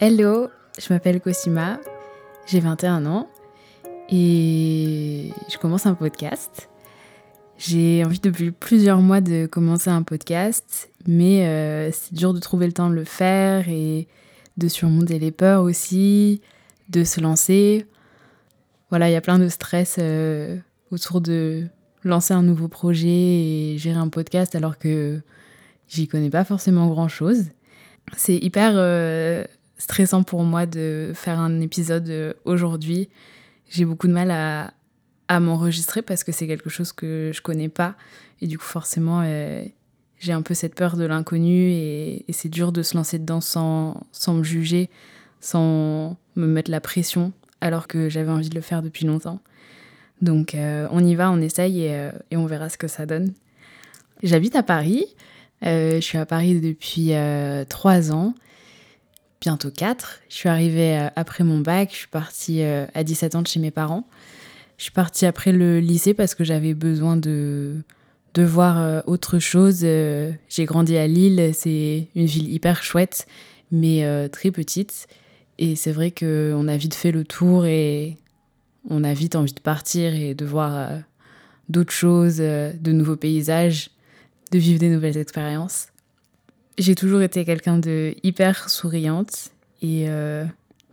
Hello, je m'appelle Cosima, j'ai 21 ans et je commence un podcast. J'ai envie depuis plusieurs mois de commencer un podcast, mais euh, c'est dur de trouver le temps de le faire et de surmonter les peurs aussi, de se lancer. Voilà, il y a plein de stress euh, autour de lancer un nouveau projet et gérer un podcast alors que j'y connais pas forcément grand chose. C'est hyper euh, stressant pour moi de faire un épisode euh, aujourd'hui. J'ai beaucoup de mal à, à m'enregistrer parce que c'est quelque chose que je connais pas. Et du coup, forcément, euh, j'ai un peu cette peur de l'inconnu et, c'est dur de se lancer dedans sans, sans me juger, sans me mettre la pression, alors que j'avais envie de le faire depuis longtemps. Donc, euh, on y va, on essaye et, et, on verra ce que ça donne. J'habite à Paris. Je suis à Paris depuis trois ans bientôt 4. Je suis arrivée euh, après mon bac, je suis partie euh, à 17 ans de chez mes parents. Je suis partie après le lycée parce que j'avais besoin de, de voir euh, autre chose. J'ai grandi à Lille, c'est une ville hyper chouette, mais très petite. Et c'est vrai qu'on a vite fait le tour et on a vite envie de partir et de voir d'autres choses, de nouveaux paysages, de vivre des nouvelles expériences. J'ai toujours été quelqu'un de hyper souriante et euh,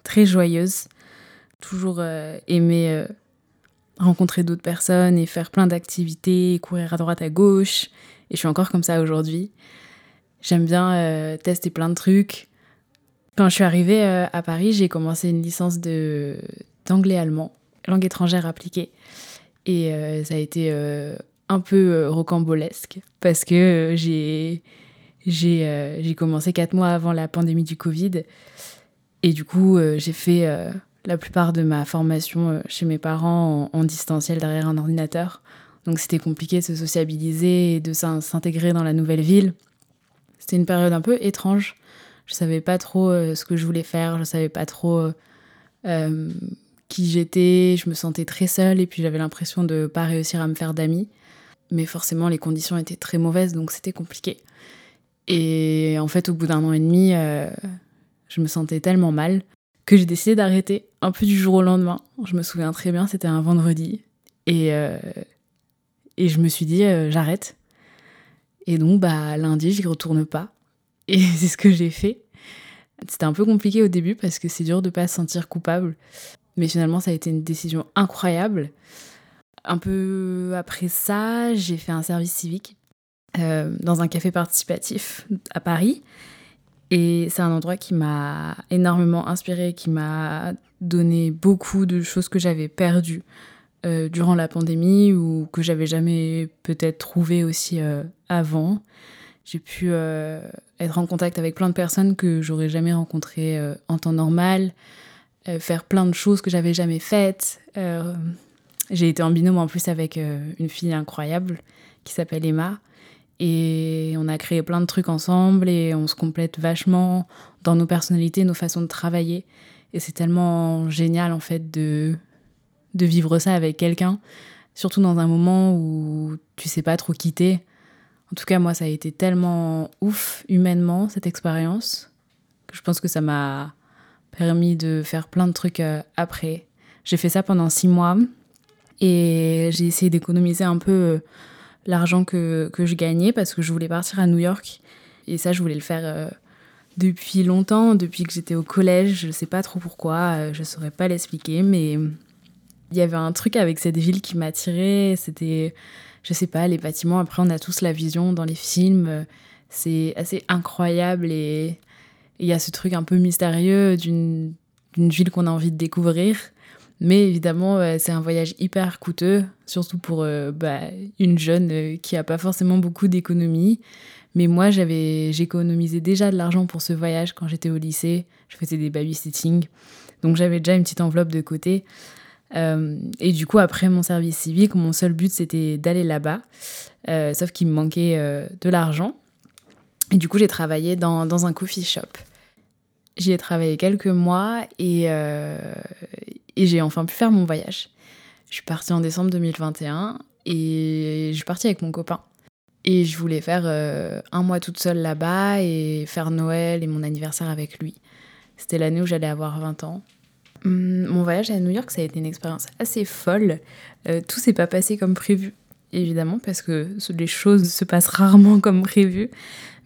très joyeuse. Toujours euh, aimé euh, rencontrer d'autres personnes et faire plein d'activités, courir à droite à gauche. Et je suis encore comme ça aujourd'hui. J'aime bien tester plein de trucs. Quand je suis arrivée à Paris, j'ai commencé une licence de d'anglais-allemand, langue étrangère appliquée. Et ça a été un peu rocambolesque parce que j'ai j'ai euh, commencé quatre mois avant la pandémie du Covid. Et du coup, euh, j'ai fait euh, la plupart de ma formation chez mes parents en, en, distanciel derrière un ordinateur. Donc c'était compliqué de se sociabiliser et de s'intégrer dans la nouvelle ville. C'était une période un peu étrange. Je savais pas trop ce que je voulais faire, je savais pas trop qui j'étais, je me sentais très seule et puis j'avais l'impression de pas réussir à me faire d'amis. Mais forcément, les conditions étaient très mauvaises, donc c'était compliqué. Et en fait, au bout d'un an et demi, euh, je me sentais tellement mal que j'ai décidé d'arrêter un peu du jour au lendemain. Je me souviens très bien, c'était un vendredi. Et, euh, et je me suis dit, euh, j'arrête. Et donc, bah, lundi, j'y retourne pas. Et c'est ce que j'ai fait. C'était un peu compliqué au début parce que c'est dur de pas se sentir coupable. Mais finalement, ça a été une décision incroyable. Un peu après ça, j'ai fait un service civique euh, dans un café participatif à Paris. Et c'est un endroit qui m'a énormément inspiré, qui m'a donné beaucoup de choses que j'avais perdues euh, durant la pandémie ou que j'avais jamais peut-être trouvé aussi euh, avant. J'ai pu être en contact avec plein de personnes que j'aurais jamais rencontrées en temps normal, faire plein de choses que j'avais jamais faites. J'ai été en binôme en plus avec une fille incroyable qui s'appelle Emma et on a créé plein de trucs ensemble et on se complète vachement dans nos personnalités, nos façons de travailler. Et c'est tellement génial en fait de, de vivre ça avec quelqu'un, surtout dans un moment où tu sais pas trop quitter. En tout cas, moi, ça a été tellement ouf humainement cette expérience que je pense que ça m'a permis de faire plein de trucs euh, après. J'ai fait ça pendant six mois et j'ai essayé d'économiser un peu. L'argent que, que je gagnais parce que je voulais partir à New York. Et ça, je voulais le faire euh, depuis longtemps, depuis que j'étais au collège. Je ne sais pas trop pourquoi, euh, je ne saurais pas l'expliquer, mais il y avait un truc avec cette ville qui m'attirait. C'était, je sais pas, les bâtiments. Après, on a tous la vision dans les films. C'est assez incroyable et il y a ce truc un peu mystérieux d'une ville qu'on a envie de découvrir. Mais évidemment, c'est un voyage hyper coûteux, surtout pour euh, bah, une jeune euh, qui n'a pas forcément beaucoup d'économies. Mais moi, j'avais, j'économisais déjà de l'argent pour ce voyage quand j'étais au lycée. Je faisais des babysitting. Donc j'avais déjà une petite enveloppe de côté. Euh, et du coup, après mon service civique, mon seul but, c'était d'aller là-bas. Sauf qu'il me manquait de l'argent. Et du coup, j'ai travaillé dans, dans un coffee shop. J'y ai travaillé quelques mois et, et j'ai enfin pu faire mon voyage. Je suis partie en décembre 2021 et je suis partie avec mon copain. Et je voulais faire euh, un mois toute seule là-bas et faire Noël et mon anniversaire avec lui. C'était l'année où j'allais avoir 20 ans. Hum, mon voyage à New York, ça a été une expérience assez folle. Euh, tout s'est pas passé comme prévu, évidemment, parce que les choses se passent rarement comme prévu.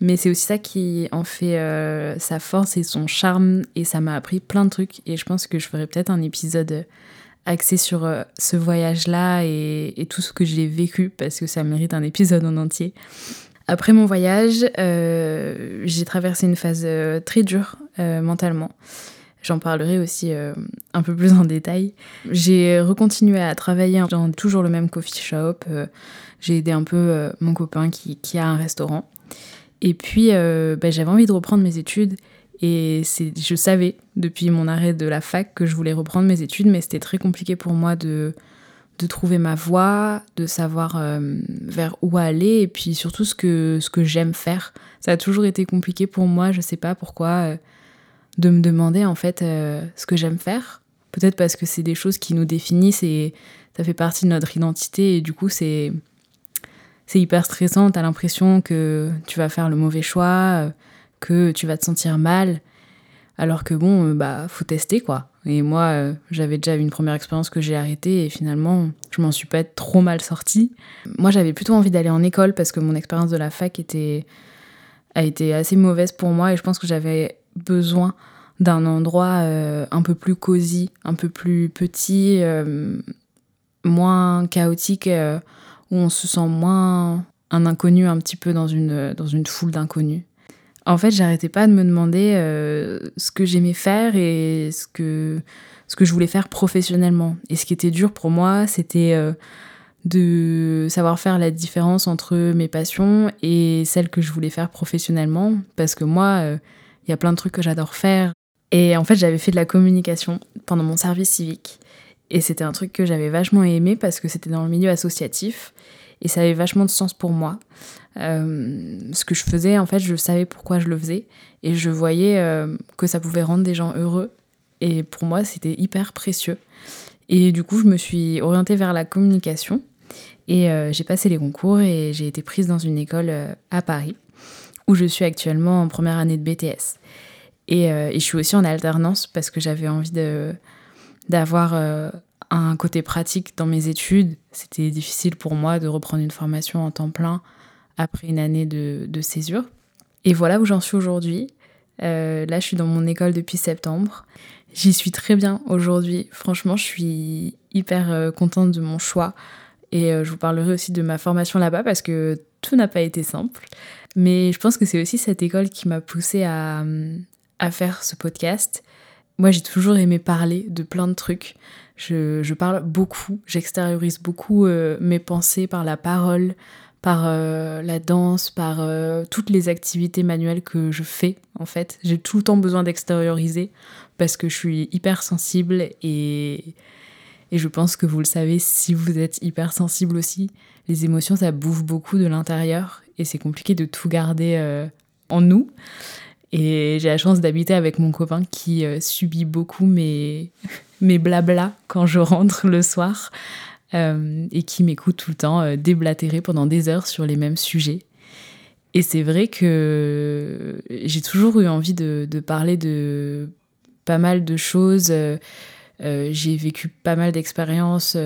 Mais c'est aussi ça qui en fait euh, sa force et son charme. Et ça m'a appris plein de trucs. Et je pense que je ferai peut-être un épisode axé sur euh, ce voyage-là et, et, tout ce que j'ai vécu, parce que ça mérite un épisode en entier. Après mon voyage, euh, j'ai traversé une phase très dure mentalement. J'en parlerai aussi un peu plus en détail. J'ai recontinué à travailler dans toujours le même coffee shop. j'ai aidé un peu mon copain qui, a un restaurant. Et puis, bah, j'avais envie de reprendre mes études. Et je savais depuis mon arrêt de la fac que je voulais reprendre mes études, mais c'était très compliqué pour moi de, de trouver ma voie, de savoir euh, vers où aller et puis surtout ce que, ce que j'aime faire. Ça a toujours été compliqué pour moi, je sais pas pourquoi, euh, de me demander en fait euh, ce que j'aime faire. Peut-être parce que c'est des choses qui nous définissent et ça fait partie de notre identité et du coup c'est c'est hyper stressant, t'as l'impression que tu vas faire le mauvais choix, que tu vas te sentir mal. Alors que bon, bah faut tester quoi. Et moi, euh, j'avais déjà eu une première expérience que j'ai arrêtée et finalement, je m'en suis pas trop mal sortie. Moi, j'avais plutôt envie d'aller en école parce que mon expérience de la fac était, a été assez mauvaise pour moi et je pense que j'avais besoin d'un endroit euh, un peu plus cosy, un peu plus petit, euh, moins chaotique, où on se sent moins un inconnu un petit peu dans une, dans une foule d'inconnus en fait, j'arrêtais pas de me demander euh, ce que j'aimais faire et ce que, ce que je voulais faire professionnellement. Et ce qui était dur pour moi, c'était euh, de savoir faire la différence entre mes passions et celles que je voulais faire professionnellement. Parce que moi, euh, il y a plein de trucs que j'adore faire. Et en fait, j'avais fait de la communication pendant mon service civique. Et c'était un truc que j'avais vachement aimé parce que c'était dans le milieu associatif. Et ça avait vachement de sens pour moi. Euh, ce que je faisais, en fait, je savais pourquoi je le faisais et je voyais euh, que ça pouvait rendre des gens heureux. Et pour moi, c'était hyper précieux. Et du coup, je me suis orientée vers la communication et euh, j'ai passé les concours et j'ai été prise dans une école à Paris où je suis actuellement en première année de BTS. Et, et je suis aussi en alternance parce que j'avais envie de d'avoir un côté pratique dans mes études. C'était difficile pour moi de reprendre une formation en temps plein après une année de, césure. Et voilà où j'en suis aujourd'hui. Euh, là, je suis dans mon école depuis septembre. J'y suis très bien aujourd'hui. Franchement, je suis hyper euh, contente de mon choix. Et euh, je vous parlerai aussi de ma formation là-bas parce que tout n'a pas été simple. Mais je pense que c'est aussi cette école qui m'a poussée à, à faire ce podcast. Moi, j'ai toujours aimé parler de plein de trucs. Je, je parle beaucoup, j'extériorise beaucoup mes pensées par la parole, par euh, la danse, par euh, toutes les activités manuelles que je fais en fait. J'ai tout le temps besoin d'extérioriser parce que je suis hyper sensible et, et je pense que vous le savez si vous êtes hyper sensible aussi. Les émotions ça bouffe beaucoup de l'intérieur et c'est compliqué de tout garder euh, en nous. Et j'ai la chance d'habiter avec mon copain qui subit beaucoup mes, mes blablas quand je rentre le soir. Euh, et qui m'écoute tout le temps euh, déblatérer pendant des heures sur les mêmes sujets. Et c'est vrai que j'ai toujours eu envie de, parler de pas mal de choses. Euh, j'ai vécu pas mal d'expériences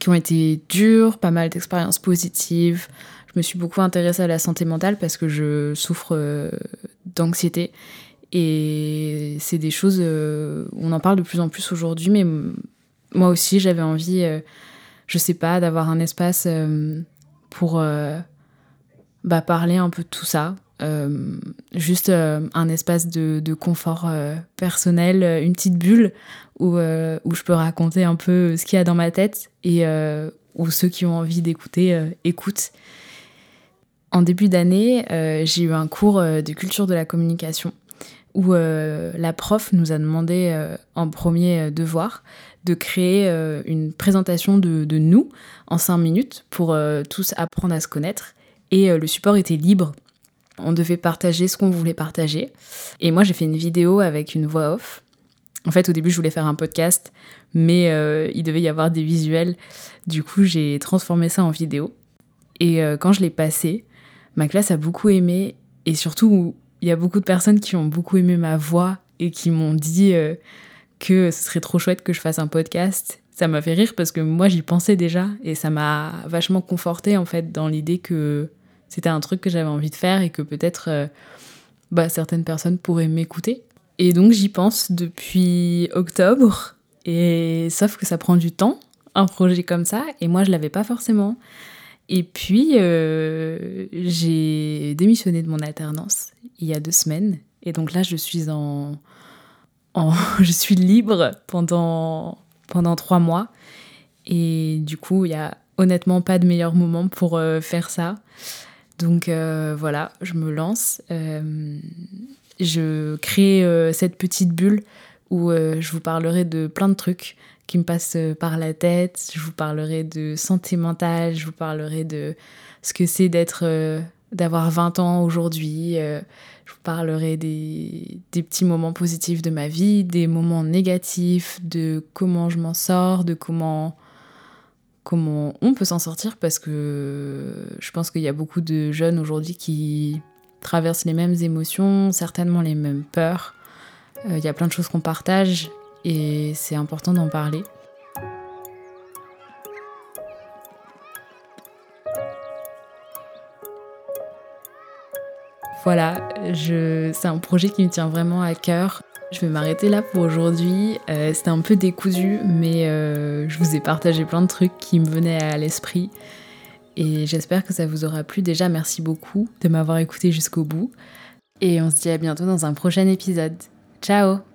qui ont été dures, pas mal d'expériences positives. Je me suis beaucoup intéressée à la santé mentale parce que je souffre d'anxiété. Et c'est des choses, on en parle de plus en plus aujourd'hui, mais moi aussi j'avais envie je sais pas, d'avoir un espace euh, pour euh, bah, parler un peu de tout ça. Euh, juste un espace de, de confort personnel, une petite bulle où, où je peux raconter un peu ce qu'il y a dans ma tête et où ceux qui ont envie d'écouter écoutent. En début d'année, j'ai eu un cours de culture de la communication où la prof nous a demandé en premier devoir de créer euh, une présentation de, nous en cinq minutes pour euh, tous apprendre à se connaître. Et euh, le support était libre. On devait partager ce qu'on voulait partager. Et moi, j'ai fait une vidéo avec une voix off. En fait, au début, je voulais faire un podcast, mais il devait y avoir des visuels. Du coup, j'ai transformé ça en vidéo. Et quand je l'ai passé, ma classe a beaucoup aimé. Et surtout, il y a beaucoup de personnes qui ont beaucoup aimé ma voix et qui m'ont dit euh, que ce serait trop chouette que je fasse un podcast. Ça m'a fait rire parce que moi j'y pensais déjà et ça m'a vachement conforté en fait dans l'idée que c'était un truc que j'avais envie de faire et que peut-être euh, bah, certaines personnes pourraient m'écouter. Et donc j'y pense depuis octobre et sauf que ça prend du temps un projet comme ça et moi je l'avais pas forcément. Et puis, euh, j'ai démissionné de mon alternance il y a deux semaines. Et donc là, je suis en, je suis libre pendant, pendant trois mois. Et du coup, il n'y a honnêtement pas de meilleur moment pour euh, faire ça. Donc euh, voilà, je me lance. je crée cette petite bulle où je vous parlerai de plein de trucs qui me passent par la tête. Je vous parlerai de santé mentale, je vous parlerai de ce que c'est d'être, euh, d'avoir 20 ans aujourd'hui. Euh, je vous parlerai des, des, petits moments positifs de ma vie, des moments négatifs, de comment je m'en sors, de comment, comment on peut s'en sortir parce que je pense qu'il y a beaucoup de jeunes aujourd'hui qui traversent les mêmes émotions, certainement les mêmes peurs. Euh, il y a plein de choses qu'on partage et c'est important d'en parler. Voilà, c'est un projet qui me tient vraiment à cœur. Je vais m'arrêter là pour aujourd'hui. Euh, c'était un peu décousu, mais euh, je vous ai partagé plein de trucs qui me venaient à l'esprit. Et j'espère que ça vous aura plu. Déjà, merci beaucoup de m'avoir écouté jusqu'au bout. Et on se dit à bientôt dans un prochain épisode. Ciao